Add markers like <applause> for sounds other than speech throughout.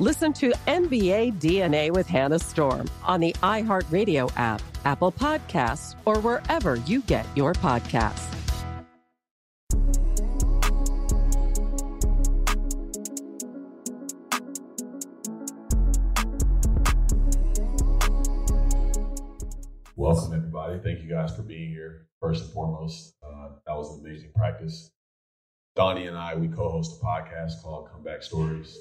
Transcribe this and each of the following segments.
Listen to NBA DNA with Hannah Storm on the iHeartRadio app, Apple Podcasts, or wherever you get your podcasts. Welcome, everybody. Thank you guys for being here. First and foremost, uh, that was an amazing practice. Donny and I, we co host a podcast called Comeback Stories.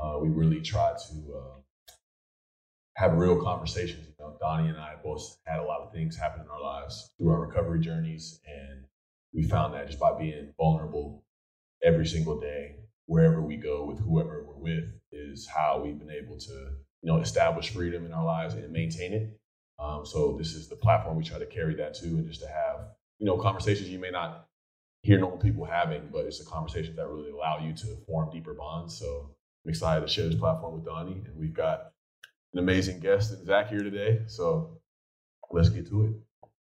Uh, we really try to uh, have real conversations. You know, Donny and I both had a lot of things happen in our lives through our recovery journeys, and we found that just by being vulnerable every single day, wherever we go with whoever we're with, is how we've been able to, you know, establish freedom in our lives and maintain it. Um, so this is the platform we try to carry that to, and just to have, you know, conversations you may not hear normal people having, but it's a conversation that really allow you to form deeper bonds. So I'm excited to share this platform with Donny, and we've got an amazing guest in Zac here today. So let's get to it.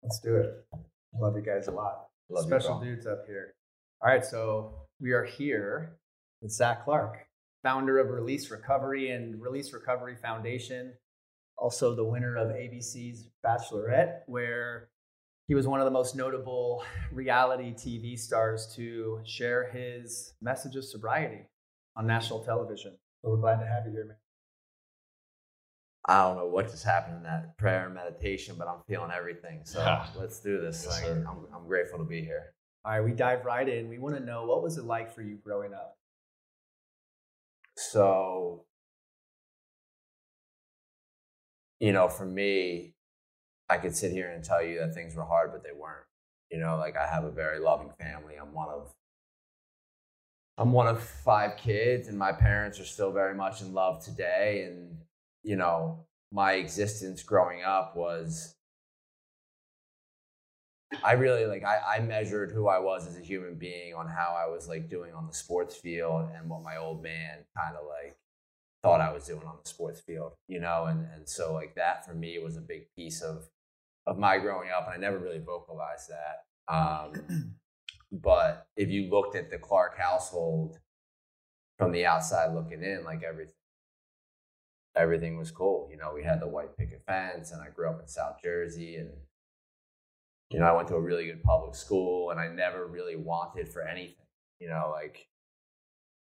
Let's do it. Love you guys a lot. Love Special bro. dudes up here. All right, so we are here with Zac Clark, founder of Release Recovery and Release Recovery Foundation, also the winner of ABC's Bachelorette, where he was one of the most notable reality TV stars to share his message of sobriety on national television. So we're glad to have you here, man. I don't know what just happened in that prayer and meditation, but I'm feeling everything. So Yeah. <laughs> let's do this Yes, thing. I'm, I'm grateful to be here. All right, we dive right in. We want to know what was it like for you growing up? So, you know, for me, I could sit here and tell you that things were hard, but they weren't. You know, like I have a very loving family. I'm one of I'm one of five kids, and my parents are still very much in love today. And you know, my existence growing up was I really like I, I measured who I was as a human being on how I was like doing on the sports field and what my old man kind of like thought I was doing on the sports field, you know, and and so like that for me was a big piece of of my growing up, and I never really vocalized that. Um, <clears throat> but if you looked at the Clark household from the outside looking in, like everything everything was cool. You know, we had the white picket fence, and I grew up in South Jersey, and you know, I went to a really good public school, and I never really wanted for anything. You know, like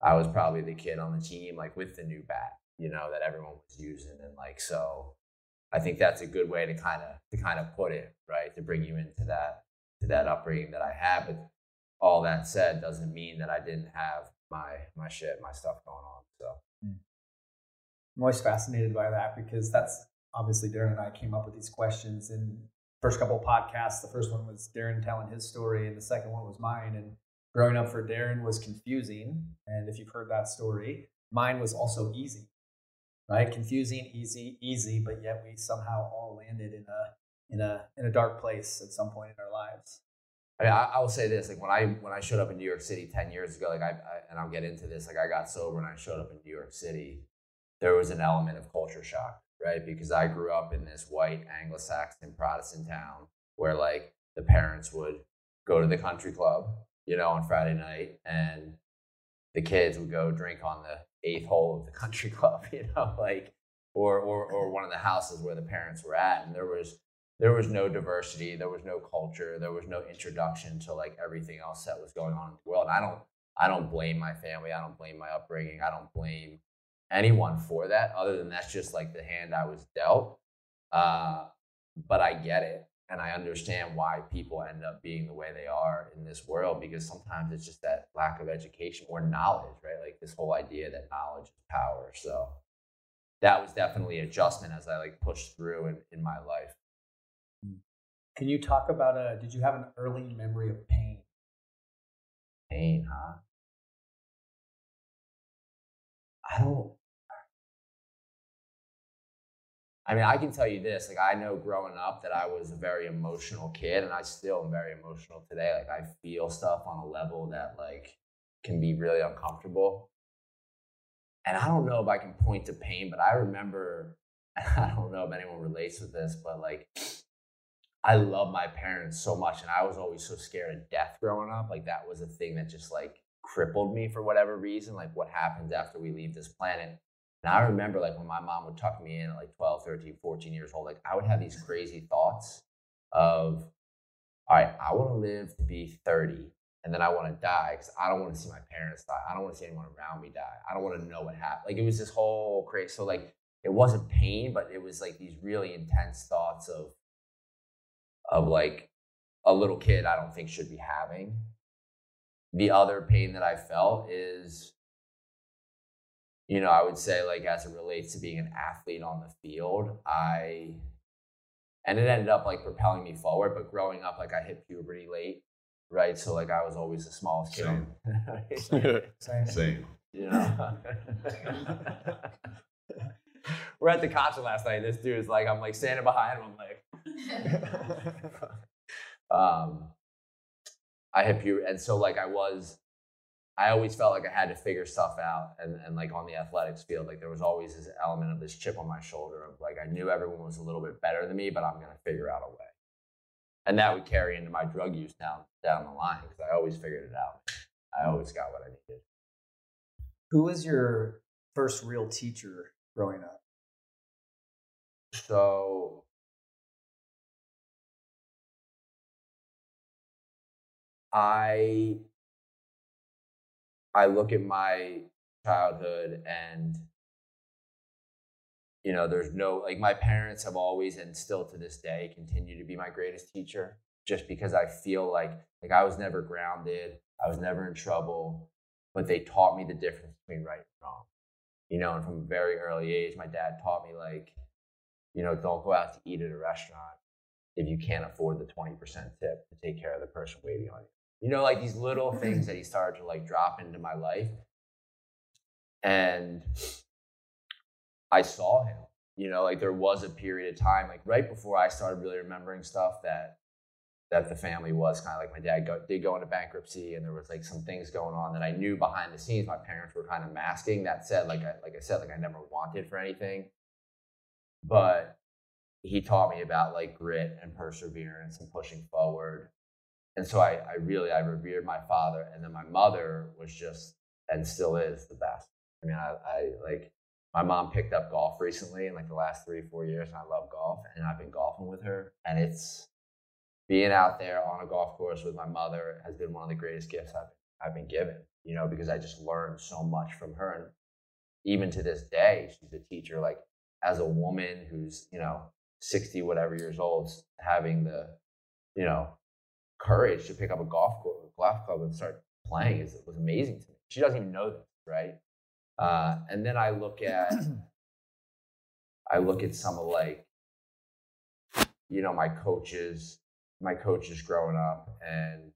I was probably the kid on the team, like with the new bat, you know, that everyone was using, and like so. I think that's a good way to kind of to kind of put it right to bring you into that to that upbringing that I had. But all that said, doesn't mean that I didn't have my my shit, my stuff going on. So hmm. I'm always fascinated by that because that's obviously Darren and I came up with these questions in first couple podcasts. The first one was Darren telling his story, and the second one was mine. And growing up for Darren was confusing. And if you've heard that story, mine was also easy, right? Confusing, easy, easy, but yet we somehow all landed in a in a in a dark place at some point in our lives. I, mean, I, I will say this: like when I when I showed up in New York City ten years ago, like I, I and I'll get into this. Like I got sober and I showed up in New York City. There was an element of culture shock, right? Because I grew up in this white Anglo-Saxon Protestant town where like the parents would go to the country club, you know, on Friday night, and the kids would go drink on the eighth hole of the country <laughs> club, you know, like or or or one of the houses where the parents were at, and there was there was no diversity, there was no culture, there was no introduction to like everything else that was going on in the world. I don't I don't blame my family, I don't blame my upbringing, I don't blame anyone for that, other than that's just like the hand I was dealt. Uh, but I get it. And I understand why people end up being the way they are in this world because sometimes it's just that lack of education or knowledge, right? Like this whole idea that knowledge is power. So that was definitely adjustment as I like pushed through in, in my life. Can you talk about a? Did you have an early memory of pain? Pain, huh? I don't. I mean, I can tell you this. Like, I know growing up that I was a very emotional kid, and I still am very emotional today. Like, I feel stuff on a level that like can be really uncomfortable. And I don't know if I can point to pain, but I remember. <laughs> I don't know if anyone relates with this, but like I love my parents so much, and I was always so scared of death growing up. Like that was a thing that just like crippled me for whatever reason. Like what happens after we leave this planet. And I remember like when my mom would tuck me in at like 12, 13, 14 years old, like I would have these crazy thoughts of, all right, I want to live to be 30 and then I want to die because I don't want to see my parents die. I don't want to see anyone around me die. I don't want to know what happened. Like it was this whole crazy. So like it wasn't pain, but it was like these really intense thoughts of of like a little kid I don't think should be having. The other pain that I felt is, you know, I would say like as it relates to being an athlete on the field, I and it ended up like propelling me forward. But growing up, like I hit puberty late, right? So like I was always the smallest kid. <laughs> <laughs> Same. Same. Same. You know. <laughs> <laughs> We're at the concert last night. This dude's like, I'm like standing behind him. I'm like, <laughs> um, I hit puberty, and so like I was, I always felt like I had to figure stuff out, and and like on the athletics field, like there was always this element of this chip on my shoulder of like I knew everyone was a little bit better than me, but I'm gonna figure out a way, and that would carry into my drug use down down the line because I always figured it out. I always got what I needed. Who was your first real teacher growing up? So I I look at my childhood and you know there's no like my parents have always and still to this day continue to be my greatest teacher just because I feel like like I was never grounded, I was never in trouble, but they taught me the difference between right. You know, and from a very early age, my dad taught me like, you know, don't go out to eat at a restaurant if you can't afford the 20% tip to take care of the person waiting on you. You know, like these little mm-hmm. things that he started to like drop into my life. And I saw him, you know, like there was a period of time, like right before I started really remembering stuff that that the family was kind of like my dad go, did go into bankruptcy and there was like some things going on that I knew behind the scenes my parents were kind of masking. That said, like I, like I said, like I never wanted for anything, but he taught me about like grit and perseverance and pushing forward and so I, I really I revered my father, and then my mother was just and still is the best. I mean, I, I like my mom picked up golf recently in like the last three four years, and I love golf, and I've been golfing with her, and it's being out there on a golf course with my mother has been one of the greatest gifts I've I've been given. You know, because I just learned so much from her, and even to this day, she's a teacher. Like as a woman who's you know sixty whatever years old, having the you know courage to pick up a golf golf club and start playing is was amazing to me. She doesn't even know this, right? Uh, and then I look at <clears throat> I look at some of like you know my coaches, my coaches growing up, and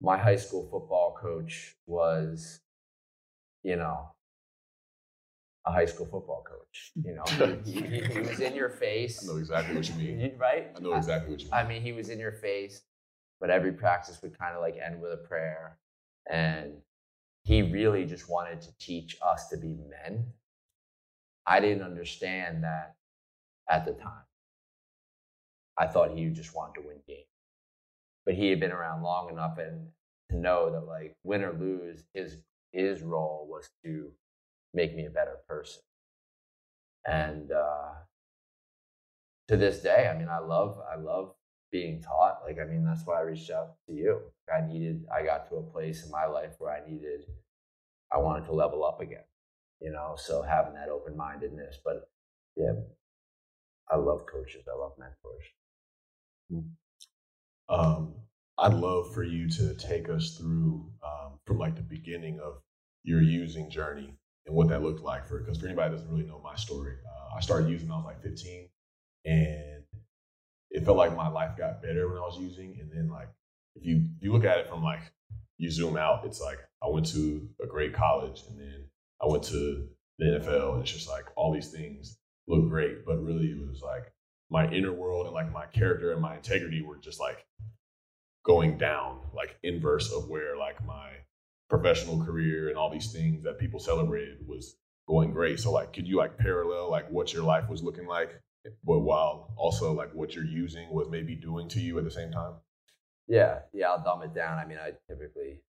my high school football coach was, you know, a high school football coach. You know, he, he, he was in your face. I know exactly what you mean. Right? I know exactly what you mean. I mean, he was in your face but every practice would kind of like end with a prayer. And he really just wanted to teach us to be men. I didn't understand that at the time. I thought he just wanted to win games. But he had been around long enough and to know that like win or lose, his his role was to make me a better person. And uh, to this day, I mean, I love I love being taught. Like, I mean, that's why I reached out to you. I needed, I got to a place in my life where I needed, I wanted to level up again, you know, so having that open mindedness. But yeah, I love coaches, I love mentors. Hmm. Um, I'd love for you to take us through um, from like the beginning of your using journey and what that looked like for because for anybody that doesn't really know my story, uh, I started using when I was like 15, and it felt like my life got better when I was using. And then like if you if you look at it from like you zoom out, it's like I went to a great college and then I went to the NFL and it's just like all these things look great, but really it was like my inner world and like my character and my integrity were just like going down, like inverse of where like my professional career and all these things that people celebrated was going great. So like could you like parallel like what your life was looking like but while also like what you're using was maybe doing to you at the same time? Yeah, yeah, I'll dumb it down. I mean, I typically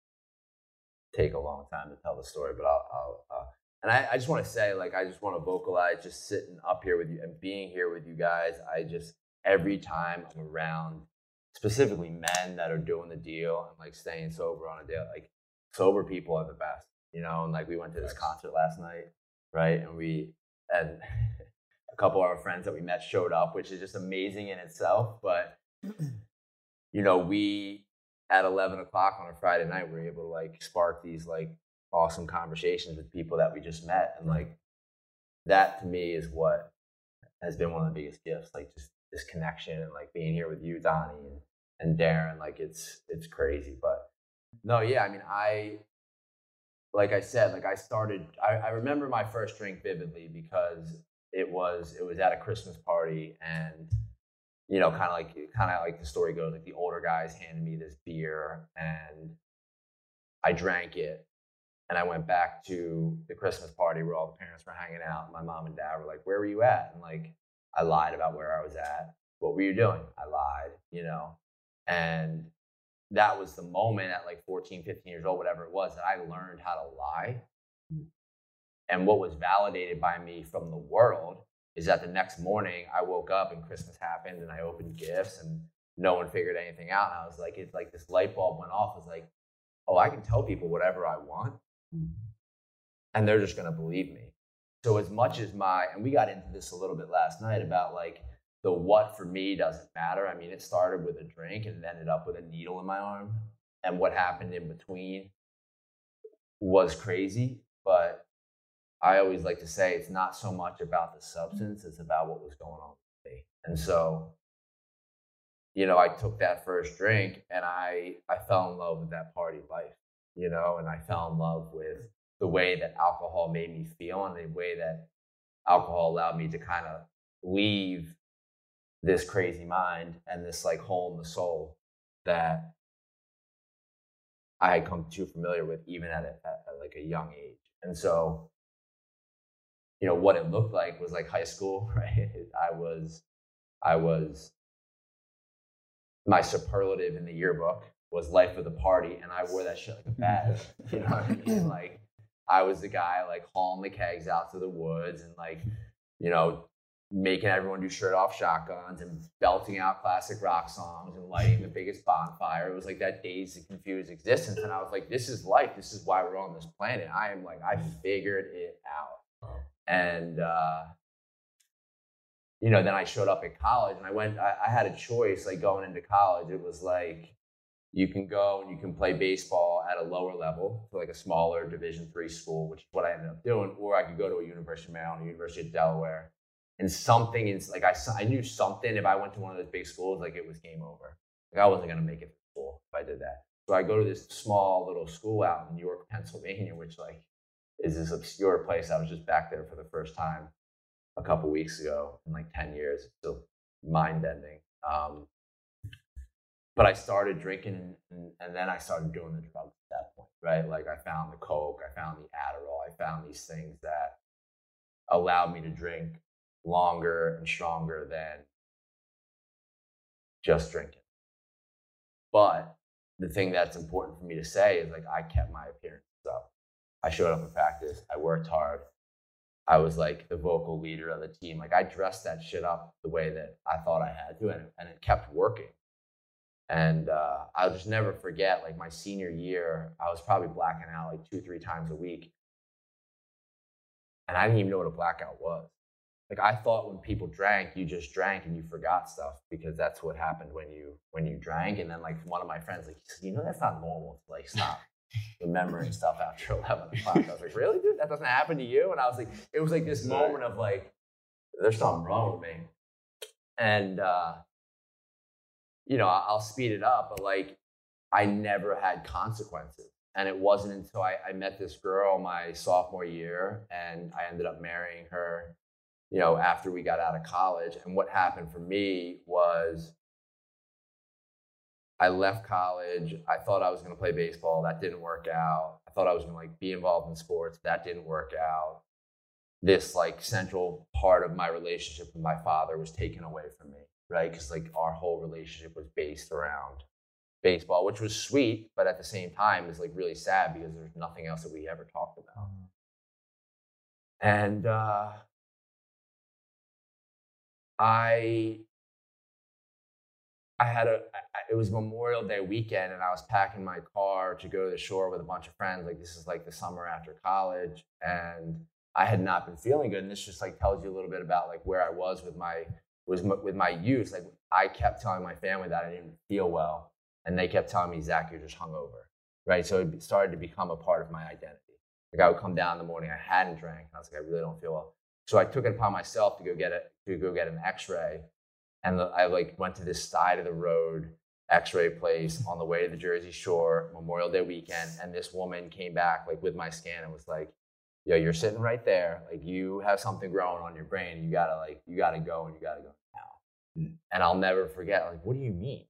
take a long time to tell the story, but I'll, I'll uh, and I, I just want to say, like, I just want to vocalize just sitting up here with you and being here with you guys. I just, every time I'm around specifically men that are doing the deal and like staying sober on a day, like, sober people are the best, you know? And like, we went to this concert last night, right? And we, and <laughs> a couple of our friends that we met showed up, which is just amazing in itself. But <clears throat> you know, we at eleven o'clock on a Friday night we were able to like spark these like awesome conversations with people that we just met, and like that to me is what has been one of the biggest gifts. Like just this connection and like being here with you, Donny, and, and Darren. Like it's it's crazy, but no, yeah. I mean, I like I said, like I started. I, I remember my first drink vividly because it was it was at a Christmas party and you know kind of like kind of like the story goes like the older guys handed me this beer and I drank it and I went back to the Christmas party where all the parents were hanging out. My mom and dad were like, "Where were you at?" And like I lied about where I was at. What were you doing? I lied, you know. And that was the moment at like 14, 15 years old, whatever it was, that I learned how to lie and what was validated by me from the world is that the next morning I woke up and Christmas happened and I opened gifts and no one figured anything out. And I was like, it's like this light bulb went off. It's like, oh, I can tell people whatever I want and they're just going to believe me. So as much as my, and we got into this a little bit last night about like the what for me doesn't matter. I mean, it started with a drink and it ended up with a needle in my arm. And what happened in between was crazy, but I always like to say it's not so much about the substance, it's about what was going on with me. And so, you know, I took that first drink and I I fell in love with that party life, you know, and I fell in love with the way that alcohol made me feel and the way that alcohol allowed me to kind of leave this crazy mind and this like hole in the soul that I had come too familiar with even at, a, at like a young age. And so you know what it looked like was like high school <laughs> right i was i was my superlative in the yearbook was life of the party and i wore that shit like a <laughs> badge you know what i mean like i was the guy like hauling the kegs out to the woods and like you know making everyone do shirt off shotguns and belting out classic rock songs and lighting the biggest bonfire. It was like that dazed and confused existence. And I was like, this is life. This is why we're on this planet. I am like, I figured it out. And, uh, you know, then I showed up at college and I went, I, I had a choice like going into college. It was like, you can go and you can play baseball at a lower level for like a smaller division three school which is what i ended up doing or i could go to a university of maryland university of delaware and something is like I, I knew something if i went to one of those big schools like it was game over like i wasn't going to make it to school if i did that so i go to this small little school out in york <laughs> pennsylvania which like is this obscure place. I was just back there for the first time a couple weeks ago in like 10 years. It's still mind bending. Um, but I started drinking and, and, then I started doing the drugs at that point, right? Like I found the Coke, I found the Adderall, I found these things that allowed me to drink longer and stronger than just drinking. But the thing that's important for me to say is like I kept my appearance up. I showed up in practice. I worked hard. I was like the vocal leader of the team. Like I dressed that shit up the way that I thought I had to, and, and it kept working. And uh, I'll just never forget, like my senior year, I was probably blacking out like two, three times a week. And I didn't even know what a blackout was. Like I thought when people drank, you just drank and you forgot stuff because that's what happened when you when you drank. And then like one of my friends, like, you know, that's not normal to like stop <laughs> remembering stuff after 11 o'clock. I was like, really, dude? That doesn't happen to you? And I was like, it was like this moment of like, there's something wrong with me. And, uh, you know, I'll speed it up, but like, I never had consequences. And it wasn't until I, I met this girl my sophomore year and I ended up marrying her, you know, after we got out of college. And what happened for me was I left college. I thought I was going to play baseball. That didn't work out. I thought I was going to like be involved in sports. That didn't work out. This like central part of my relationship with my father was taken away from me, right? Because like our whole relationship was based around baseball, which was sweet, but at the same time is like really sad because there's nothing else that we ever talked about. And uh, I I had a, it was Memorial Day weekend and I was packing my car to go to the shore with a bunch of friends. Like this is like the summer after college and I had not been feeling good. And this just like tells you a little bit about like where I was with my, was with my youth. Like I kept telling my family that I didn't feel well and they kept telling me, Zac, you're just hungover. Right. So it started to become a part of my identity. Like I would come down in the morning, I hadn't drank. And I was like, I really don't feel well. So I took it upon myself to go get it, to go get an x-ray and I like went to this side of the road X-ray place on the way to the Jersey Shore Memorial Day weekend, and this woman came back like with my scan and was like, "Yo, you're sitting right there. Like you have something growing on your brain. You gotta like you gotta go and you gotta go now." Mm. And I'll never forget. Like, what do you mean?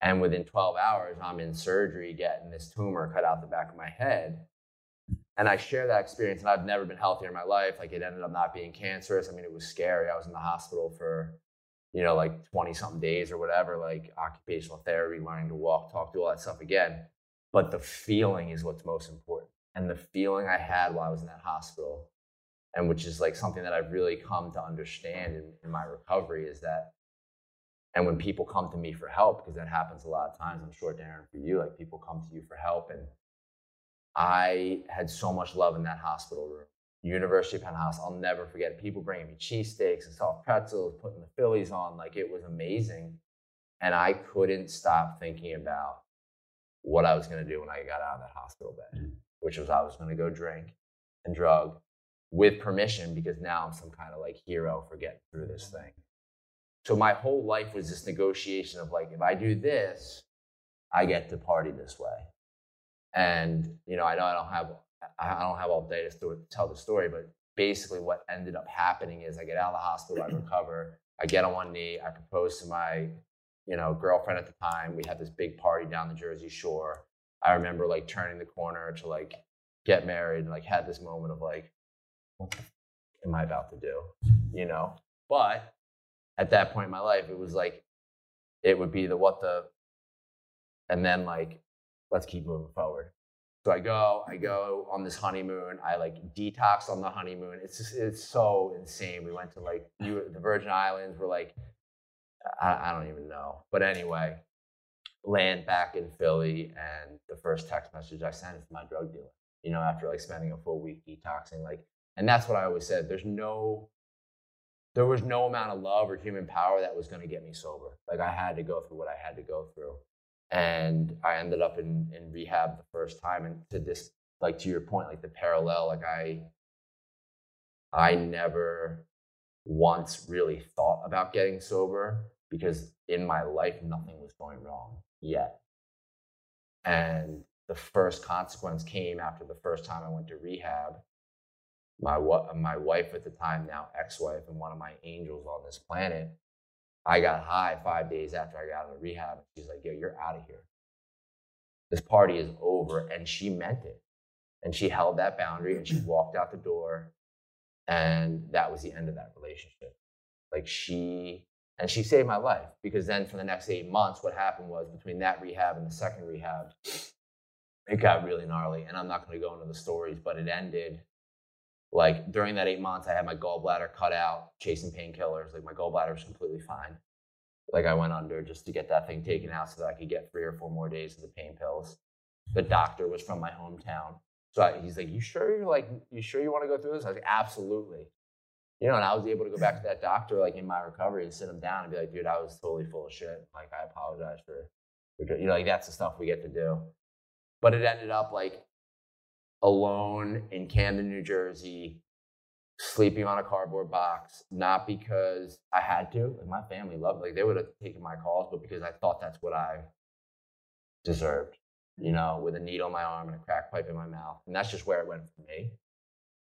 And within 12 hours, I'm in surgery getting this tumor cut out the back of my head. And I share that experience, and I've never been healthier in my life. Like it ended up not being cancerous. I mean, it was scary. I was in the hospital for you know, like 20 something days or whatever, like occupational therapy, learning to walk, talk, do all that stuff again. But the feeling is what's most important. And the feeling I had while I was in that hospital, and which is like something that I've really come to understand in, in my recovery, is that, and when people come to me for help, because that happens a lot of times, I'm sure, Darren, for you, like people come to you for help. And I had so much love in that hospital room University of Penn House. I'll never forget. People bringing me cheesesteaks and soft pretzels, putting the Phillies on. Like it was amazing. And I couldn't stop thinking about what I was going to do when I got out of that hospital bed, mm. which was I was going to go drink and drug with permission because now I'm some kind of like hero for getting through this thing. So my whole life was this negotiation of like, if I do this, I get to party this way. And, you know, I know I don't have I don't have all day to tell the story, but basically what ended up happening is I get out of the hospital, I <clears throat> recover, I get on one knee, I propose to my, you know, girlfriend at the time. We had this big party down the Jersey Shore. I remember like turning the corner to like get married and like had this moment of like, what the f- am I about to do? Mm-hmm. You know? But at that point in my life, it was like, it would be the what the, and then like, let's keep moving forward. So I go, I go on this honeymoon. I like detox on the honeymoon. It's just, it's so insane. We went to like you, the Virgin Islands. We're like, I, I don't even know. But anyway, land back in Philly, and the first text message I sent is my drug dealer. You know, after like spending a full week detoxing, like, and that's what I always said. There's no, there was no amount of love or human power that was going to get me sober. Like I had to go through what I had to go through and I ended up in in rehab the first time. And to this, like to your point, like the parallel, like I I never once really thought about getting sober because in my life nothing was going wrong yet. And the first consequence came after the first time I went to rehab. My my wife at the time, now ex-wife, and one of my angels on this planet, I got high five days after I got out of rehab. She's like, yo, you're out of here. This party is over. And she meant it. And she held that boundary and she <clears throat> walked out the door. And that was the end of that relationship. Like she, and she saved my life because then for the next eight months, what happened was between that rehab and the second rehab, it got really gnarly. And I'm not going to go into the stories, but it ended like during that eight months, I had my gallbladder cut out, chasing painkillers. Like my gallbladder was completely fine. Like I went under just to get that thing taken out so that I could get three or four more days of the pain pills. The doctor was from my hometown. So I, he's like, You sure you're like, you sure you want to go through this? I was like, Absolutely. You know, and I was able to go back to that doctor like in my recovery and sit him down and be like, dude, I was totally full of shit. Like, I apologize for, you know, like that's the stuff we get to do. But it ended up like alone in Camden, New Jersey, sleeping on a cardboard box, not because I had to. Like my family loved, like they would have taken my calls, but because I thought that's what I deserved. You know, with a needle in my arm and a crack pipe in my mouth, and that's just where it went for me.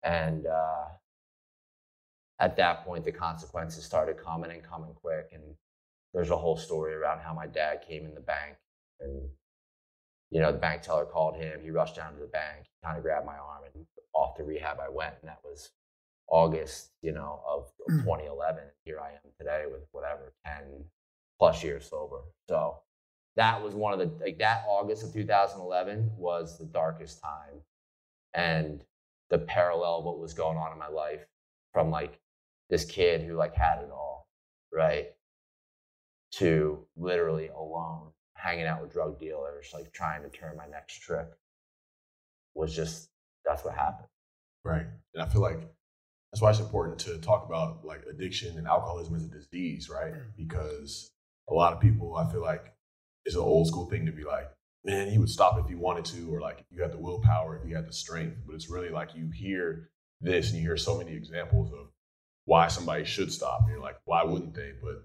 And uh, at that point, the consequences started coming and coming quick. And there's a whole story around how my dad came in the bank and you know, the bank teller called him. He rushed down to the bank, kind of grabbed my arm, and off to rehab I went. And that was August, you know, of, of mm. 2011. Here I am today with whatever 10 plus years sober. So that was one of the like that August of 2011 was the darkest time, and the parallel of what was going on in my life from like this kid who like had it all, right, to literally alone hanging out with drug dealers, like trying to turn my next trick was just that's what happened. Right. And I feel like that's why it's important to talk about like addiction and alcoholism as a disease, right? Mm. Because a lot of people, I feel like it's an old school thing to be like, man, he would stop if he wanted to, or like you had the willpower, if you had the strength. But it's really like you hear this and you hear so many examples of why somebody should stop. And you're like, why wouldn't they? But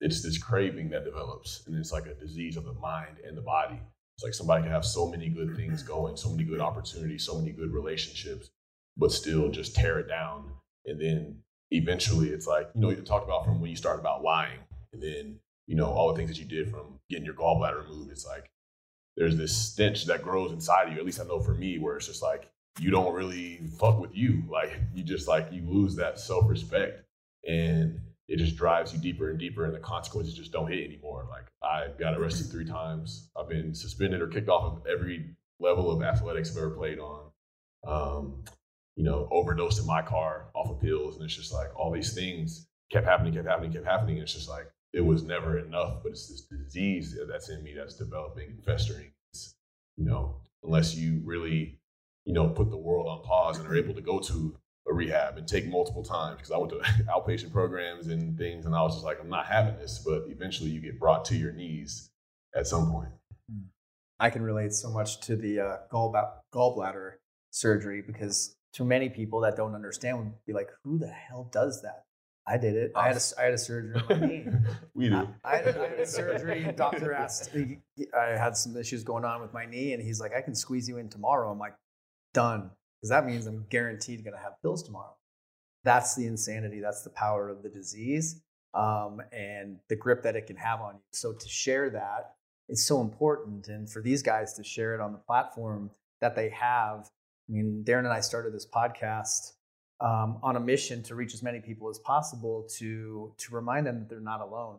it's this craving that develops and it's like a disease of the mind and the body. It's like somebody can have so many good things going so many good opportunities so many good relationships but still just tear it down. And then eventually it's like you know you talked about from when you start about lying and then you know all the things that you did from getting your gallbladder removed it's like there's this stench that grows inside of you at least i know for me where it's just like you don't really fuck with you. Like you just like you lose that self-respect. And it just drives you deeper and deeper, and the consequences just don't hit anymore. Like I got arrested three times. I've been suspended or kicked off of every level of athletics I've ever played on. Um, you know, overdosed in my car off of pills, and it's just like all these things kept happening, kept happening, kept happening. And it's just like it was never enough, but it's this disease that's in me that's developing and festering. It's, you know, unless you really, you know, put the world on pause and are able to go to a rehab and take multiple times because I went to <laughs> outpatient programs and things, and I was just like, I'm not having this. But eventually, you get brought to your knees at some point. I can relate so much to the uh, gall gallbladder surgery because too many people that don't understand would be like, "Who the hell does that?" I did it. I had a, <laughs> I had a surgery on my knee. <laughs> we do. I, I, had a, I, had a surgery. Doctor asked. I had some issues going on with my knee, and he's like, "I can squeeze you in tomorrow." I'm like, "Done." Because that means I'm guaranteed going to have pills tomorrow. That's the insanity. That's the power of the disease um, and the grip that it can have on you. So to share that is so important. And for these guys to share it on the platform that they have, I mean, Darren and I started this podcast um, on a mission to reach as many people as possible to to remind them that they're not alone.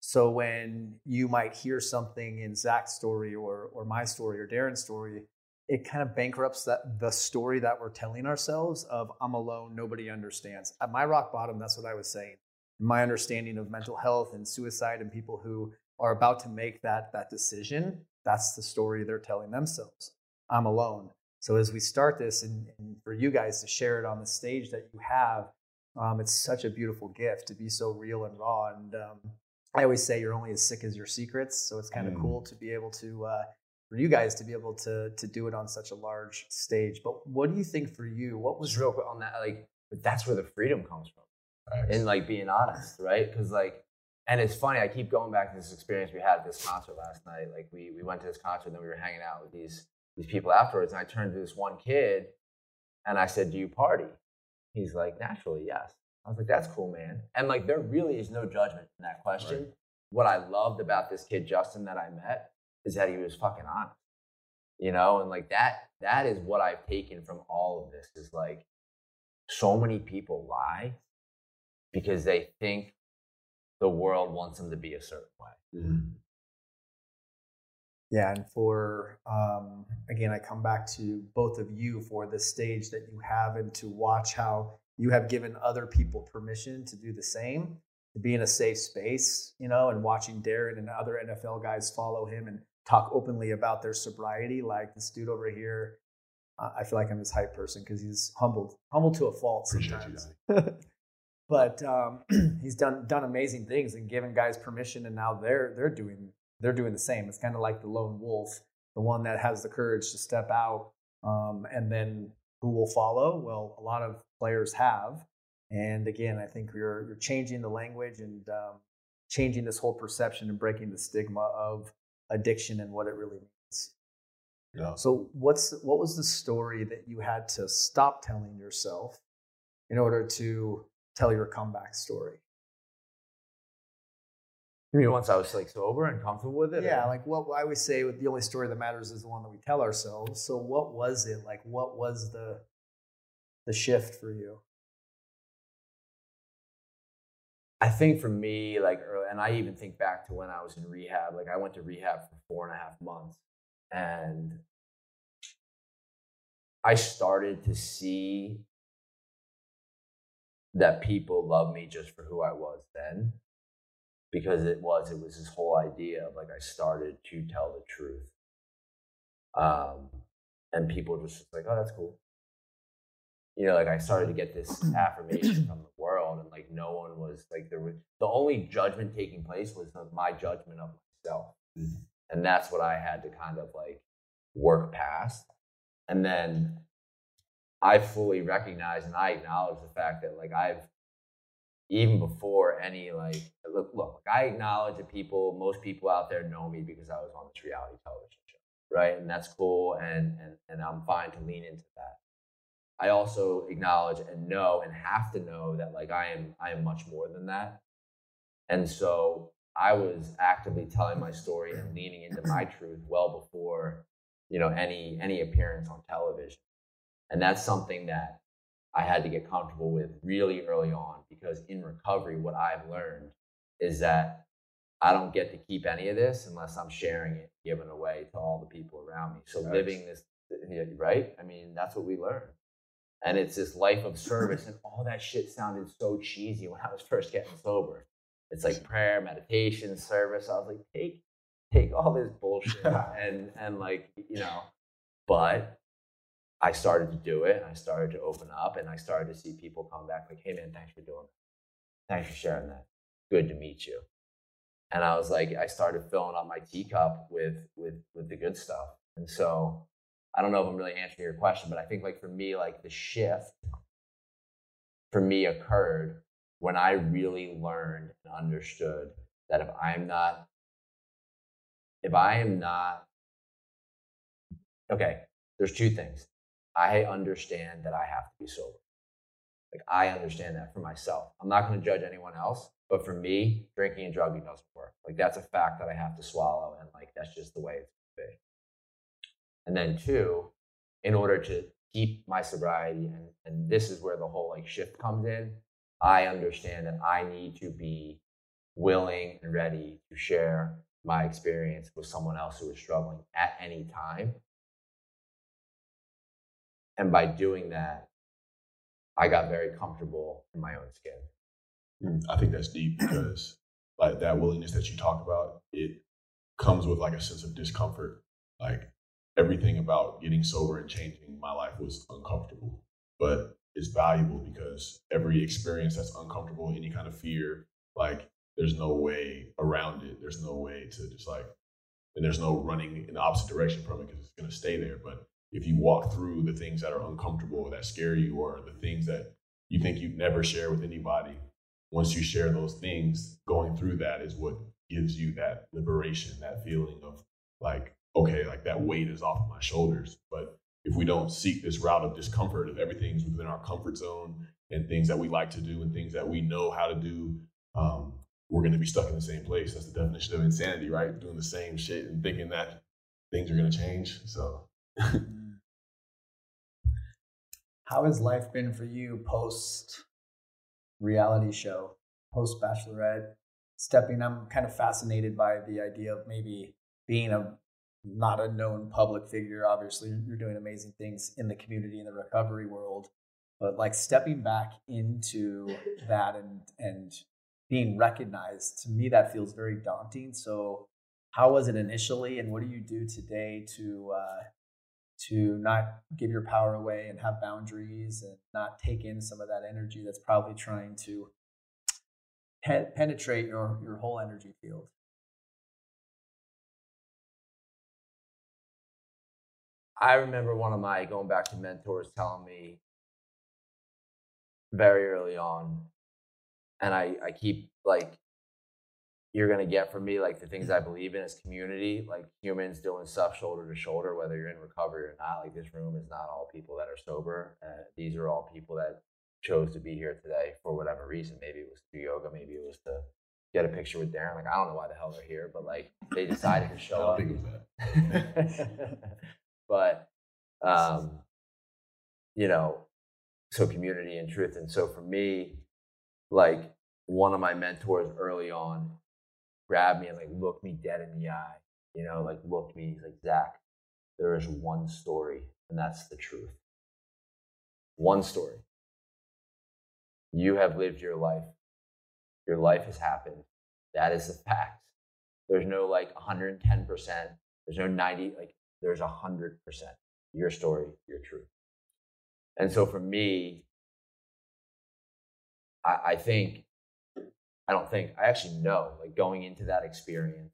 So when you might hear something in Zac's story or or my story or Darren's story it kind of bankrupts that the story that we're telling ourselves of I'm alone, nobody understands. At my rock bottom, that's what I was saying. My understanding of mental health and suicide and people who are about to make that that decision, that's the story they're telling themselves. I'm alone. So as we start this, and, and for you guys to share it on the stage that you have, um, it's such a beautiful gift to be so real and raw. And um, I always say you're only as sick as your secrets. So it's kind of mm. cool to be able to uh, for you guys to be able to to do it on such a large stage. But what do you think for you? What was real quick on that? Like but that's where the freedom comes from, right. and like being honest, right? Because like, and it's funny. I keep going back to this experience we had at this concert last night. Like we we went to this concert, and then we were hanging out with these these people afterwards, and I turned to this one kid, and I said, "Do you party?" He's like, "Naturally, yes." I was like, that's cool, man. And like, there really is no judgment in that question. Right. What I loved about this kid, Justin, that I met is that he was fucking honest, you know? And like that, that is what I've taken from all of this is like, so many people lie because they think the world wants them to be a certain way. Mm-hmm. Yeah, and for um, again, I come back to both of you for the stage that you have, and to watch how you have given other people permission to do the same, to be in a safe space, you know, and watching Darren and other NFL guys follow him and talk openly about their sobriety. Like this dude over here, uh, I feel like I'm his hype person because he's humbled, humbled to a fault sometimes. <laughs> but um, <clears throat> he's done done amazing things and given guys permission, and now they're they're doing they're doing the same. It's kind of like the lone wolf, the one that has the courage to step out, um, and then who will follow? Well, a lot of players have, and again, I think you're you're changing the language and um, changing this whole perception and breaking the stigma of addiction and what it really means. Yeah. So, what's what was the story that you had to stop telling yourself in order to tell your comeback story? You mean once I was like sober and comfortable with it? Yeah, or? like what I always say the only story that matters is the one that we tell ourselves. So what was it? Like what was the the shift for you? I think for me, like early, and I even think back to when I was in rehab. Like I went to rehab for four and a half months, and I started to see that people love me just for who I was then because it was it was this whole idea of like I started to tell the truth, um, and people just like, oh, that's cool. You know, like I started to get this affirmation from the world, and like no one was like there was the only judgment taking place was the, my judgment of myself, mm-hmm. and that's what I had to kind of like work past, and then I fully recognize and I acknowledge the fact that like I've even before any like look look i acknowledge that people most people out there know me because i was on this reality television show right? And that's cool and and, and i'm fine to lean into that i also acknowledge and know and have to know that like i am i am much more than that and so i was actively telling my story and leaning into my <clears throat> truth well before you know any any appearance on television and that's something that I had to get comfortable with really early on because in recovery, what I've learned is that I don't get to keep any of this unless I'm sharing it, giving away to all the people around me. So living this, right? I mean, that's what we learn. And it's this life of service, and all that shit sounded so cheesy when I was first getting sober. It's like prayer, meditation, service. I was like, take, take all this bullshit <laughs> and and like you know, but I started to do it and I started to open up and I started to see people come back like, hey man, thanks for doing that. Thanks for sharing that. Good to meet you. And I was like, I started filling up my teacup with with with the good stuff. And so I don't know if I'm really answering your question, but I think like for me, like the shift for me occurred when I really learned and understood that if I'm not, if I am not, okay, there's two things. I understand that I have to be sober. Like I understand that for myself. I'm not going to judge anyone else, but for me, drinking and drugging doesn't work. Like that's a fact that I have to swallow, and like that's just the way it's. And then two, in order to keep my sobriety, and and this is where the whole like shift comes in. I understand that I need to be willing and ready to share my experience with someone else who is struggling at any time and by doing that, I got very comfortable in my own skin. Mm, I think that's deep because like that willingness that you talk about, it comes with like a sense of discomfort. Like everything about getting sober and changing my life was uncomfortable, but it's valuable because every experience that's uncomfortable, any kind of fear, like there's no way around it. There's no way to just like, and there's no running in the opposite direction from it because it's going to stay there. But if you walk through the things that are uncomfortable or that scare you or the things that you think you'd never share with anybody once you share those things going through that is what gives you that liberation that feeling of like okay like that weight is off of my shoulders but if we don't seek this route of discomfort if everything's within our comfort zone and things that we like to do and things that we know how to do, um, we're going to be stuck in the same place. That's the definition of insanity, right? Doing the same shit and thinking that things are going to change. So, <laughs> how has life been for you post reality show, post Bachelorette? Stepping, I'm kind of fascinated by the idea of maybe being a not a known public figure. Obviously, you're doing amazing things in the community in the recovery world, but like stepping back into <laughs> that and and being recognized to me that feels very daunting. So how was it initially and what do you do today to uh, to not give your power away and have boundaries and not take in some of that energy that's probably trying to pe- penetrate your your whole energy field I remember one of my going back to mentors telling me very early on, and I, I keep like you're gonna get from me like the things I believe in as community, like humans doing stuff shoulder to shoulder, whether you're in recovery or not. Like this room is not all people that are sober. Uh, these are all people that chose to be here today for whatever reason. Maybe it was to do yoga, maybe it was to get a picture with Darren. Like I don't know why the hell they're here, but like they decided to <laughs> show up. <laughs> <laughs> but um, you know, so community and truth. And so for me, like one of my mentors early on grabbed me and like looked me dead in the eye, you know, like looked me, he's like, Zac, there is one story, and that's the truth. One story. You have lived your life. Your life has happened. That is the fact. There's no like 110%. There's no 90, like there's a 100%. Your story, your truth. And so for me, I, I think, I don't think, I actually know, like going into that experience,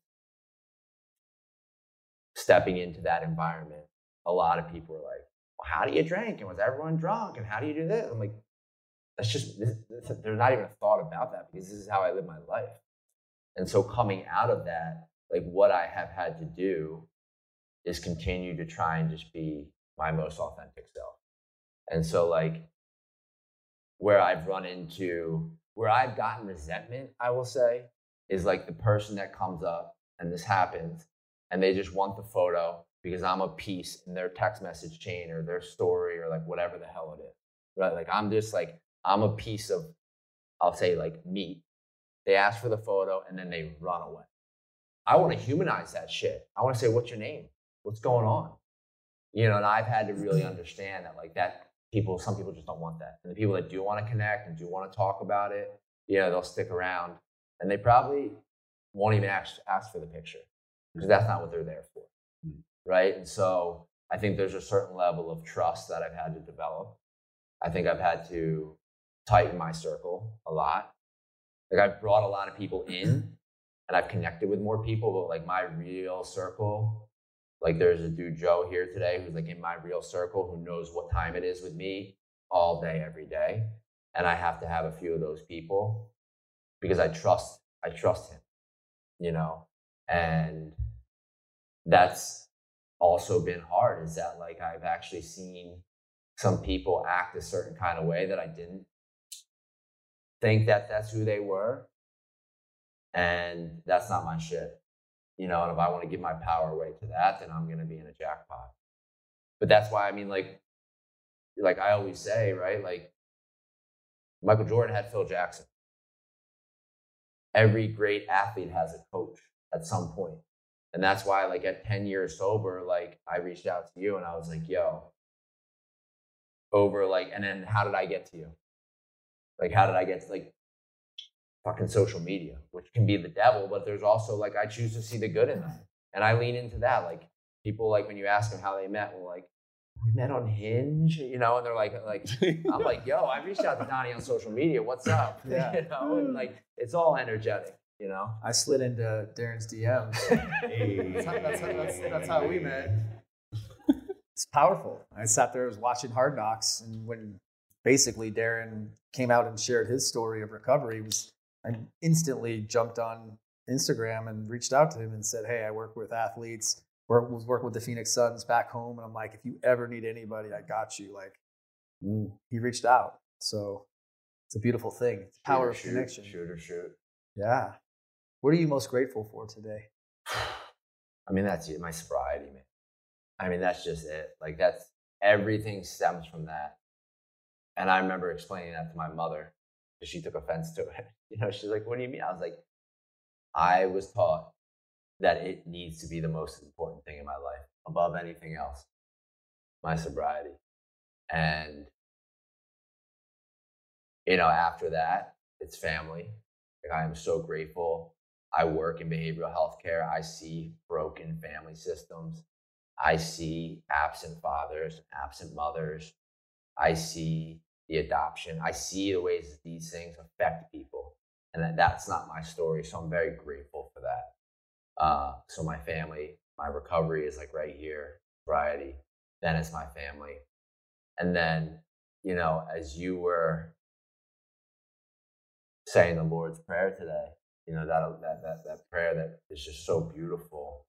stepping into that environment, a lot of people are like, well, how do you drink? And was everyone drunk? And how do you do this? I'm like, that's just, this, this, there's not even a thought about that because this is how I live my life. And so coming out of that, like what I have had to do is continue to try and just be my most authentic self. And so, like, where I've run into, where I've gotten resentment, I will say, is like the person that comes up and this happens and they just want the photo because I'm a piece in their text message chain or their story or like whatever the hell it is. Right? Like, I'm just like, I'm a piece of, I'll say like meat. They ask for the photo and then they run away. I want to humanize that shit. I want to say, what's your name? What's going on? You know, and I've had to really understand that like that people, some people just don't want that. And the people that do want to connect and do want to talk about it, you know, they'll stick around and they probably won't even ask, ask for the picture because that's not what they're there for. Mm-hmm. Right. And so I think there's a certain level of trust that I've had to develop. I think I've had to tighten my circle a lot. Like I've brought a lot of people in <clears throat> and I've connected with more people, but like my real circle like there's a dude Joe here today who's like in my real circle who knows what time it is with me all day, every day. And I have to have a few of those people because I trust I trust him, you know. And that's also been hard is that like I've actually seen some people act a certain kind of way that I didn't think that that's who they were. And that's not my shit you know, and if I want to give my power away to that, then I'm going to be in a jackpot. But that's why, I mean, like, like I always say, right? Like, Michael Jordan had Phil Jackson. Every great athlete has a coach at some point. And that's why, like, at 10 years sober, like, I reached out to you and I was like, yo, over, like, and then how did I get to you? Like, how did I get to, like, fucking social media, which can be the devil, but there's also like I choose to see the good in them. And I lean into that. Like people like when you ask them how they met, well, like, we met on Hinge, you know, and they're like, like I'm <laughs> like, yo, I reached out to Donny on social media. What's up? <laughs> Yeah. you know, and like it's all energetic, you know. I slid into Darren's DMs. hey. <laughs> that's, how, that's, how, that's, that's how we met. It's powerful. I sat there, I was watching Hard Knocks, and when basically Darren came out and shared his story of recovery, was I instantly jumped on Instagram and reached out to him and said, "Hey, I work with athletes. Work was working with the Phoenix Suns back home, and I'm like, if you ever need anybody, I got you." Like, mm, he reached out. So It's a beautiful thing. It's the power of shoot, connection. Shoot or shoot. Yeah. What are you most grateful for today? <sighs> I mean, that's it. My sobriety, man. I mean, that's just it. Like that's everything stems from that. And I remember explaining that to my mother because she took offense to it. You know, she's like, "What do you mean?" I was like, "I was taught that it needs to be the most important thing in my life above anything else, my sobriety." And you know, after that, it's family. Like I am so grateful. I work in behavioral health care. I see broken family systems. I see absent fathers, absent mothers. I see the adoption. I see the ways that these things affect people. And that, that's not my story. So I'm very grateful for that. Uh, so my family, my recovery is like right here, sobriety. Then it's my family. And then, you know, as you were saying the Lord's Prayer today, you know, that, that, that, that prayer that is just so beautiful.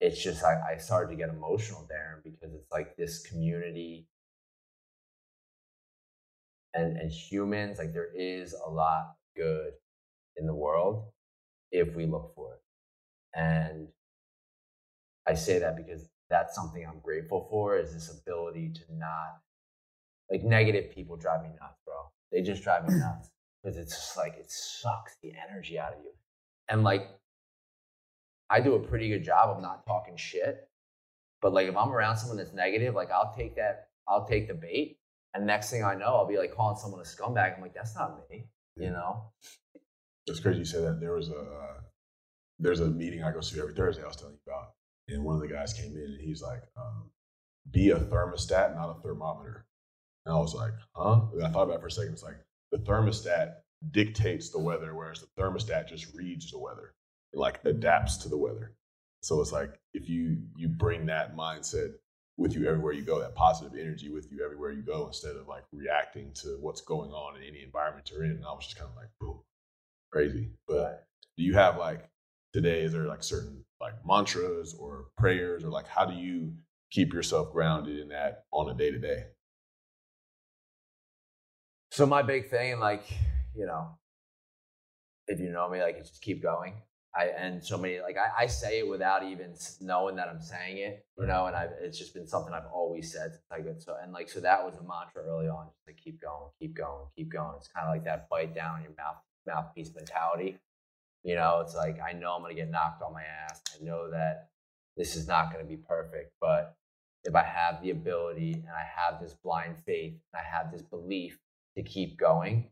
It's just, I, I started to get emotional, Darren, because it's like this community and, and humans, like there is a lot good in the world if we look for it. And I say that because that's something I'm grateful for is this ability to not like negative people drive me nuts, bro. They just drive me <clears throat> nuts because it's just like it sucks the energy out of you. And like I do a pretty good job of not talking shit. But like if I'm around someone that's negative, like I'll take that, I'll take the bait. And next thing I know, I'll be like calling someone a scumbag. I'm like, that's not me, you know? It's crazy you say that. There was a uh, there's a meeting I go to every Thursday. I was telling you about, and one of the guys came in and he's like, um, "Be a thermostat, not a thermometer." And I was like, "Huh?" And I thought about it for a second. It's like the thermostat dictates the weather, whereas the thermostat just reads the weather, it like adapts to the weather. So it's like if you you bring that mindset with you everywhere you go, that positive energy with you everywhere you go, instead of like reacting to what's going on in any environment you're in. And I was just kind of like, boom, crazy. But do you have like today? Is there like certain like mantras or prayers or like how do you keep yourself grounded in that on a day to day? So my big thing, like, you know, if you know me, like, just keep going. I and so many like I, I say it without even knowing that I'm saying it, you know, and I've, it's just been something I've always said since I got so and like so that was a mantra early on, just like keep going, keep going, keep going. It's kind of like that bite down your mouth mouthpiece mentality. You know, it's like I know I'm gonna get knocked on my ass. I know that this is not gonna be perfect, but if I have the ability and I have this blind faith and I have this belief to keep going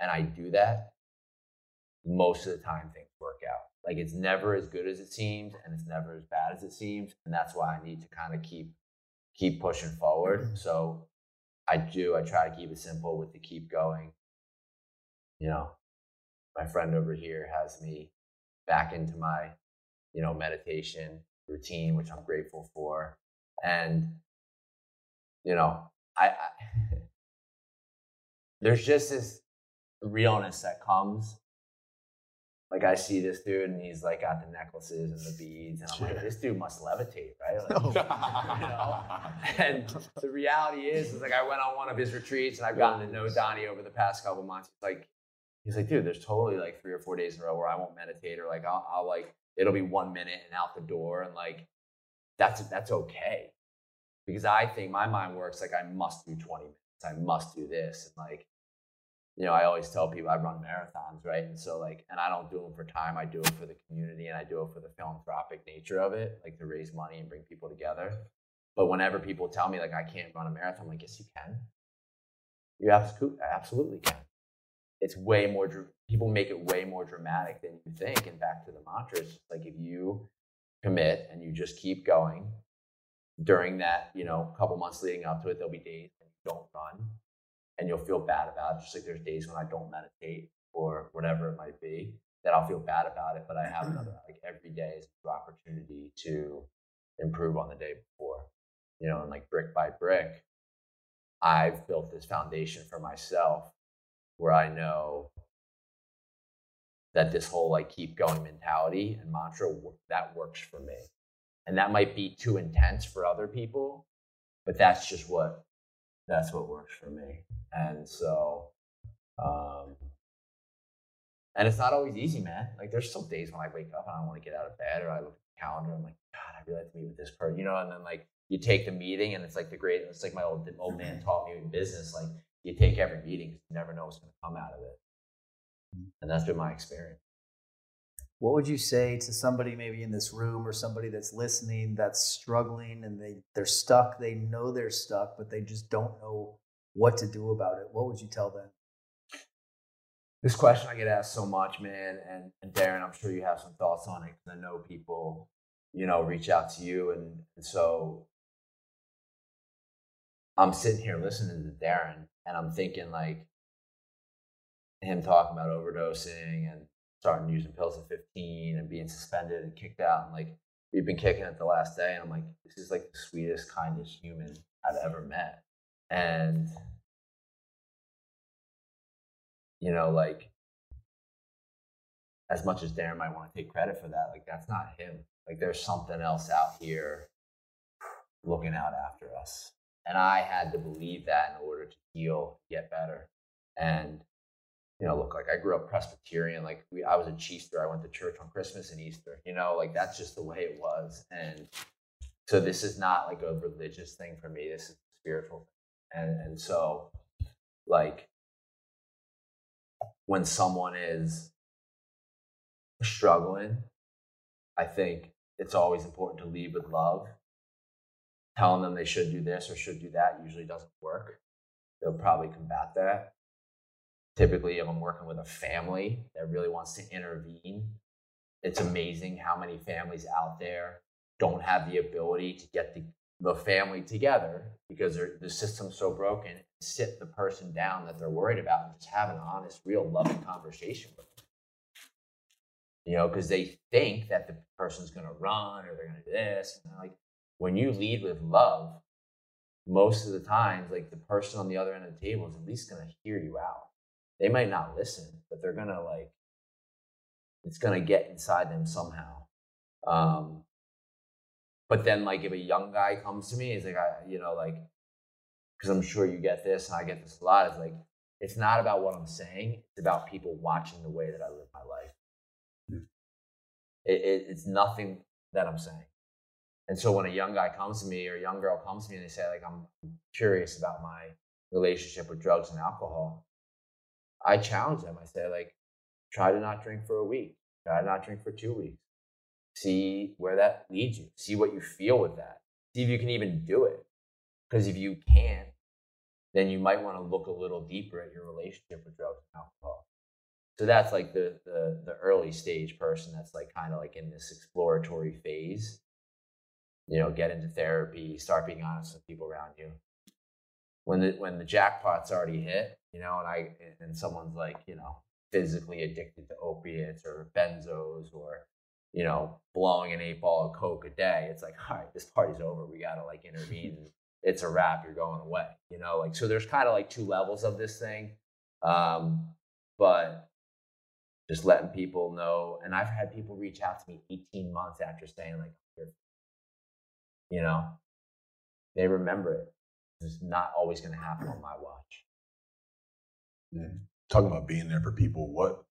and I do that, most of the time things work out. Like it's never as good as it seems and it's never as bad as it seems. And that's why I need to kind of keep keep pushing forward. Mm-hmm. So I do, I try to keep it simple with the keep going. You know, my friend over here has me back into my, you know, meditation routine, which I'm grateful for. And, you know, I, I <laughs> there's just this realness that comes. Like I see this dude and he's like got the necklaces and the beads, and I'm like, this dude must levitate, right? Like, <laughs> you know? And the reality is, is like I went on one of his retreats and I've gotten to know Donny over the past couple months. It's like he's like, dude, there's totally like three or four days in a row where I won't meditate or like I'll, I'll like it'll be one minute and out the door and like that's that's okay because I think my mind works like I must do 20 minutes, I must do this, and like you know, I always tell people I run marathons, right? And so like, and I don't do them for time. I do it for the community and I do it for the philanthropic nature of it, like to raise money and bring people together. But whenever people tell me like I can't run a marathon, I'm like, yes, you can. You absolutely can. It's way more. People make it way more dramatic than you think. And back to the mantra, it's like if you commit and you just keep going during that, you know, couple months leading up to it, there'll be days when you don't run and you'll feel bad about it. Just like there's days when I don't meditate or whatever it might be, that I'll feel bad about it. But I have another like every day is an opportunity to improve on the day before. You know, and like brick by brick, I've built this foundation for myself where I know that this whole like keep going mentality and mantra that works for me. And that might be too intense for other people, but that's just what that's what works for me. And so Um, and it's not always easy, man. Like there's some days when I wake up and I don't want to get out of bed, or I look at the calendar, I'm like, God, I really have to meet with this person, you know. And then like you take the meeting, and it's like the great. It's like my old old man taught me in business. Like you take every meeting because you never know what's going to come out of it, and that's been my experience. What would you say to somebody maybe in this room or somebody that's listening that's struggling and they they're stuck, they know they're stuck, but they just don't know what to do about it? What would you tell them? This question I get asked so much, man, and, and Darren, I'm sure you have some thoughts on it because I know people, you know, reach out to you, and, and so I'm sitting here listening to Darren, and I'm thinking like him talking about overdosing and starting using pills at 15 and being suspended and kicked out, and like we've been kicking it the last day, and I'm like, this is like the sweetest, kindest human I've ever met, and you know, like as much as Darren might want to take credit for that, like that's not him. Like there's something else out here looking out after us. And I had to believe that in order to heal, get better. And, you know, look, like I grew up Presbyterian, like we, I was a Chreaster. I went to church on Christmas and Easter, you know, like that's just the way it was. And so this is not like a religious thing for me. This is spiritual. And, and so like when someone is struggling, I think it's always important to lead with love. Telling them they should do this or should do that usually doesn't work. They'll probably combat that. Typically, if I'm working with a family that really wants to intervene, it's amazing how many families out there don't have the ability to get the, the family together because the system's so broken sit the person down that they're worried about and just have an honest, real, loving conversation with them. You know, because they think that the person's going to run or they're going to do this. And like, when you lead with love, most of the times, like the person on the other end of the table is at least going to hear you out. They might not listen, but they're to like, it's to get inside them somehow. Um, but then, like, if a young guy comes to me, he's like, I, you know, like, because I'm sure you get this and I get this a lot, It's like, it's not about what I'm saying, it's about people watching the way that I live my life. Mm. It, it, it's nothing that I'm saying. And so when a young guy comes to me or a young girl comes to me and they say, like, I'm curious about my relationship with drugs and alcohol, I challenge them. I say, like, try to not drink for a week, try to not drink for two weeks. See where that leads you. See what you feel with that. See if you can even do it. Because if you can't, then you might want to look a little deeper at your relationship with drugs and alcohol. So that's like the the, the early stage person that's like kind of like in this exploratory phase. You know, get into therapy, start being honest with people around you. When the when the jackpot's already hit, you know, and I and someone's like, you know, physically addicted to opiates or benzos or you know, blowing an eight ball of coke a day, it's like, all right, this party's over. We gotta like intervene <laughs> it's a wrap, you're going away. You know, like so there's kind of like two levels of this thing. Um, but just letting people know, and I've had people reach out to me 18 months after saying, like, you know, they remember it. It's not always going to happen on my watch. Yeah. Talking about being there for people, what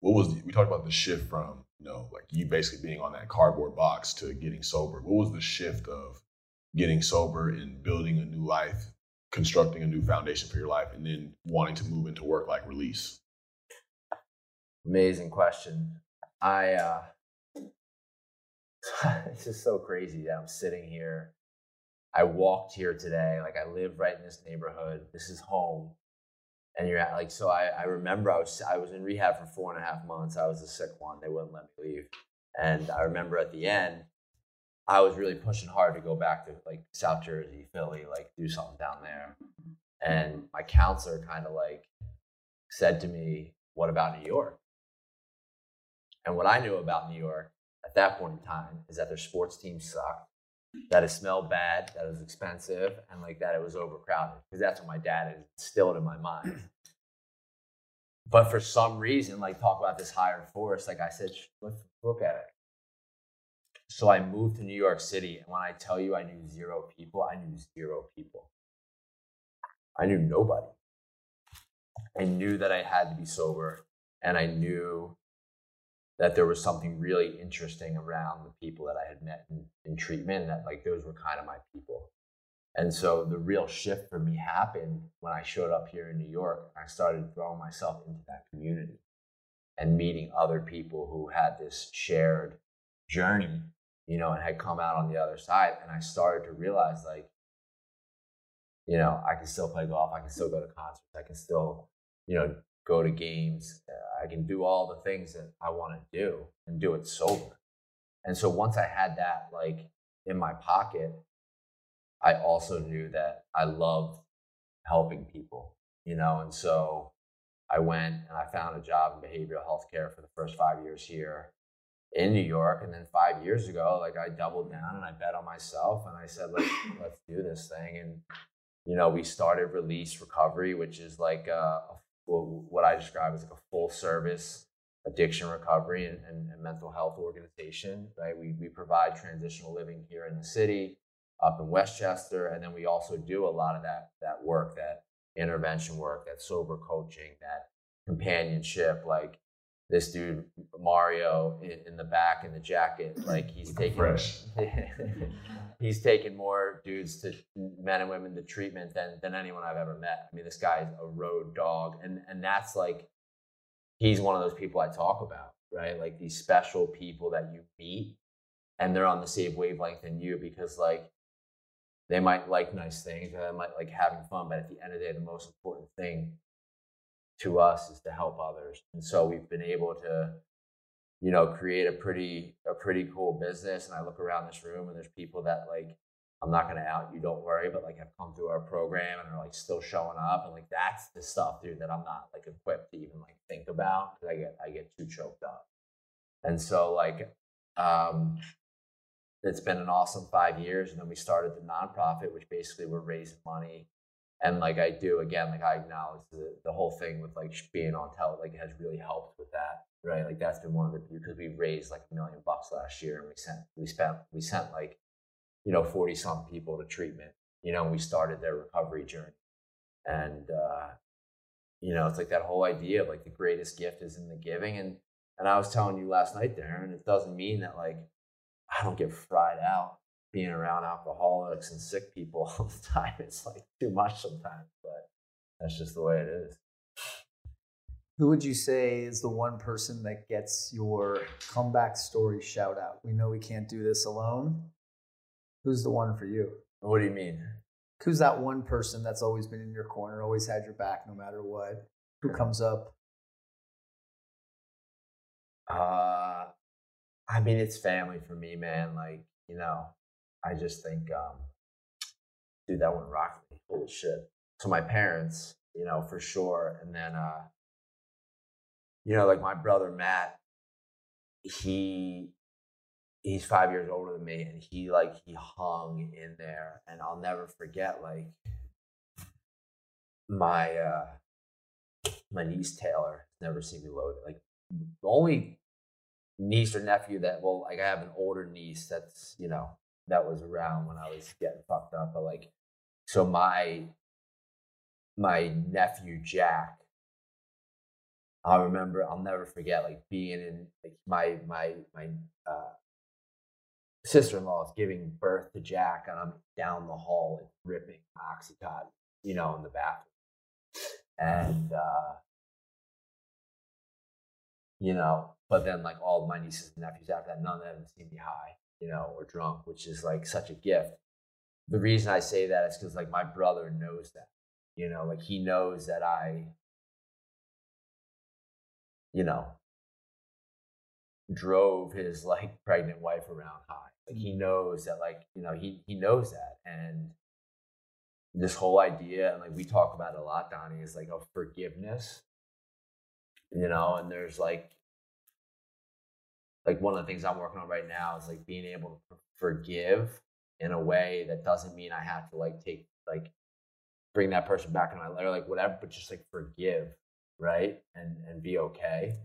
what was the, we talked about the shift from you know like you basically being on that cardboard box to getting sober. What was the shift of getting sober and building a new life, constructing a new foundation for your life, and then wanting to move into work like release? Amazing question. I uh <laughs> it's just so crazy that I'm sitting here. I walked here today. Like I live right in this neighborhood. This is home. And you're at like so I, I remember I was I was in rehab for four and a half months. I was a sick one. They wouldn't let me leave. And I remember at the end, I was really pushing hard to go back to like South Jersey, Philly, like do something down there. And my counselor kind of like said to me, What about New York? And what I knew about New York at that point in time is that their sports team sucked, that it smelled bad, that it was expensive, and like that it was overcrowded. Because that's what my dad instilled in my mind. <clears throat> But for some reason, like talk about this higher force, like I said, let's look at it. So I moved to New York City. And when I tell you I knew zero people, I knew zero people. I knew nobody. I knew that I had to be sober, and I knew that there was something really interesting around the people that I had met in, in treatment. That like those were kind of my people. And so the real shift for me happened when I showed up here in New York. I started throwing myself into that community and meeting other people who had this shared journey, you know, and had come out on the other side. And I started to realize, like, you know, I can still play golf, I can still go to concerts, I can still, you know, go to games, uh, I can do all the things that I want to do and do it sober. And so once I had that, like, in my pocket, I also knew that I loved helping people, you know, and so I went and I found a job in behavioral health care for the first five years here in New York. And then five years ago, like I doubled down and I bet on myself and I said, let's, let's do this thing. And, you know, we started Release Recovery, which is like a, what I describe as like a full service addiction recovery and, and, and mental health organization, right? We, we provide transitional living here in the city up in Westchester. And then we also do a lot of that, that work, that intervention work, that sober coaching, that companionship. Like this dude, Mario, in, in the back in the jacket, <laughs> like he's taking, Fresh. <laughs> he's taken more dudes to men and women to treatment than, than anyone I've ever met. I mean, this guy is a road dog. And, and that's like, he's one of those people I talk about, right? Like these special people that you meet and they're on the same wavelength than you because like they might like nice things they might like having fun, but at the end of the day, the most important thing to us is to help others. And so we've been able to, you know, create a pretty a pretty cool business. And I look around this room and there's people that like I'm not gonna out you, don't worry, but like have come through our program and are like still showing up. And like that's the stuff, dude, that I'm not like equipped to even like think about because I get I get too choked up. And so like um it's been an awesome five years. And then we started the nonprofit, which basically we're raising money. And like I do again, like I acknowledge the, the whole thing with like being on tele, like has really helped with that, right? Like that's been one of the because we raised like a million bucks last year, and we sent we spent we sent like you know forty some people to treatment, you know, and we started their recovery journey, and uh, you know it's like that whole idea of like the greatest gift is in the giving, and and I was telling you last night, Darren, it doesn't mean that like I don't get fried out being around alcoholics and sick people <laughs> all the time. It's like too much sometimes, but that's just the way it is. Who would you say is the one person that gets your comeback story shout out? We know we can't do this alone. Who's the one for you? What do you mean? Who's that one person that's always been in your corner, always had your back no matter what? Who comes up? Uh, I mean, it's family for me, man. Like, you know, I just think, um, dude, that one rocked me. Holy shit. So my parents, you know, for sure. And then, uh, you know, like my brother Matt, he he's five years older than me, and he like he hung in there, and I'll never forget like my uh my niece Taylor never seen me loaded. Like the only niece or nephew that well like i have an older niece that's you know that was around when i was getting fucked up but like so my my nephew jack i remember i'll never forget like being in like my my my uh sister-in-law is giving birth to jack and i'm down the hall like ripping oxycontin you know in the bathroom. And uh you know but then like all my nieces and nephews after that, none of them seem to be high, you know, or drunk, which is like such a gift. The reason I say that is because like my brother knows that, you know, like he knows that I, you know, drove his like <laughs> pregnant wife around high. Like he mm. knows that, like, you know, he he knows that. And this whole idea, and like we talk about it a lot, Donny, is like a forgiveness. You know, and there's like like one of the things I'm working on right now is like being able to forgive in a way that doesn't mean I have to like take like bring that person back in my life or like whatever, but just like forgive, right? And and be okay.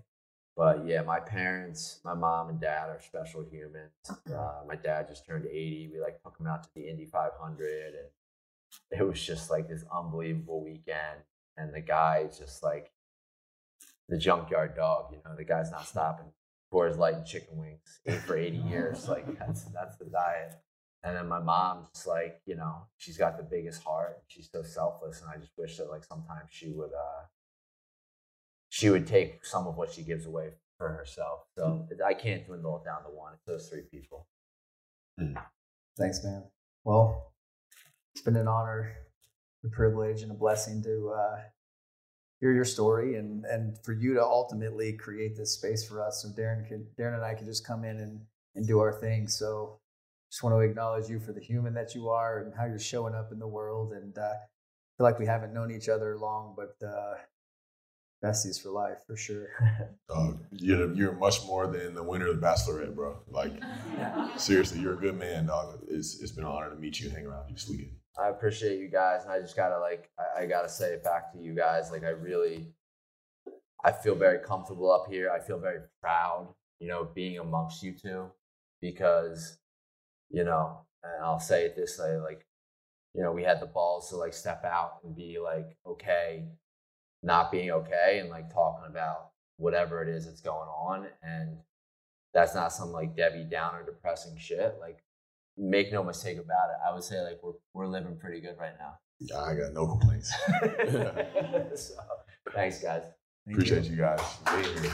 But yeah, my parents, my mom and dad are special humans. Uh, my dad just turned 80. We like took him out to the Indy 500 and it was just like this unbelievable weekend. and the guy just like the junkyard dog. You know, the guy's not stopping. Coors Light and chicken wings, ate for 80 years. Like <laughs> that's that's the diet. And then my mom's just like, you know, she's got the biggest heart. She's so selfless, and I just wish that like sometimes she would uh she would take some of what she gives away for herself. So Hmm. I can't dwindle it down to one. It's those three people. Thanks, man. Well, it's been an honor, a privilege, and a blessing to uh, hear your story and and for you to ultimately create this space for us. So Darren could Darren and I can just come in and and do our thing. So just want to acknowledge you for the human that you are and how you're showing up in the world. And uh, feel like we haven't known each other long, but uh, besties for life for sure. <laughs> Dog, you're you're much more than the winner of the Bachelorette, bro. Like <laughs> seriously, you're a good man, dog. It's it's been an honor to meet you hang around you this weekend. I appreciate you guys, and I just gotta like I, I gotta say it back to you guys. Like I really, I feel very comfortable up here. I feel very proud, you know, being amongst you two, because, you know, and I'll say it this way, like, you know, we had the balls to like step out and be like okay, not being okay, and like talking about whatever it is that's going on, and that's not some like Debbie Downer depressing shit. Like make no mistake about it. I would say like we're we're living pretty good right now. Yeah, I got no complaints. <laughs> so, thanks, guys. Thank Appreciate you guys being here.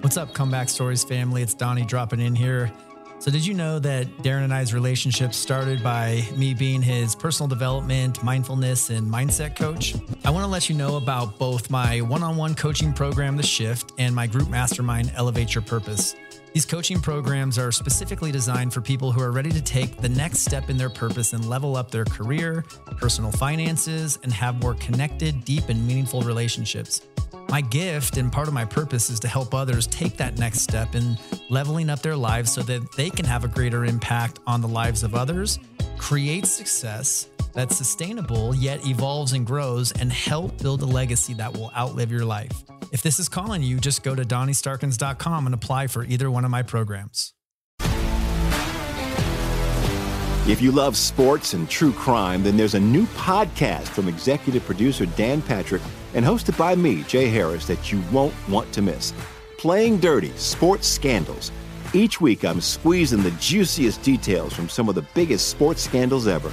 What's up, Comeback Stories family? It's Donny dropping in here. So, did you know that Darren and I's relationship started by me being his personal development, mindfulness, and mindset coach? I want to let you know about both my one on one coaching program, The Shift, and my group mastermind, Elevate Your Purpose. These coaching programs are specifically designed for people who are ready to take the next step in their purpose and level up their career, personal finances, and have more connected, deep, and meaningful relationships. My gift and part of my purpose is to help others take that next step in leveling up their lives so that they can have a greater impact on the lives of others, create success that's sustainable yet evolves and grows, and help build a legacy that will outlive your life. If this is calling you, just go to DonnyStarkins.com and apply for either one of my programs. If you love sports and true crime, then there's a new podcast from executive producer Dan Patrick and hosted by me, Jay Harris, that you won't want to miss. Playing Dirty Sports Scandals. Each week, I'm squeezing the juiciest details from some of the biggest sports scandals ever.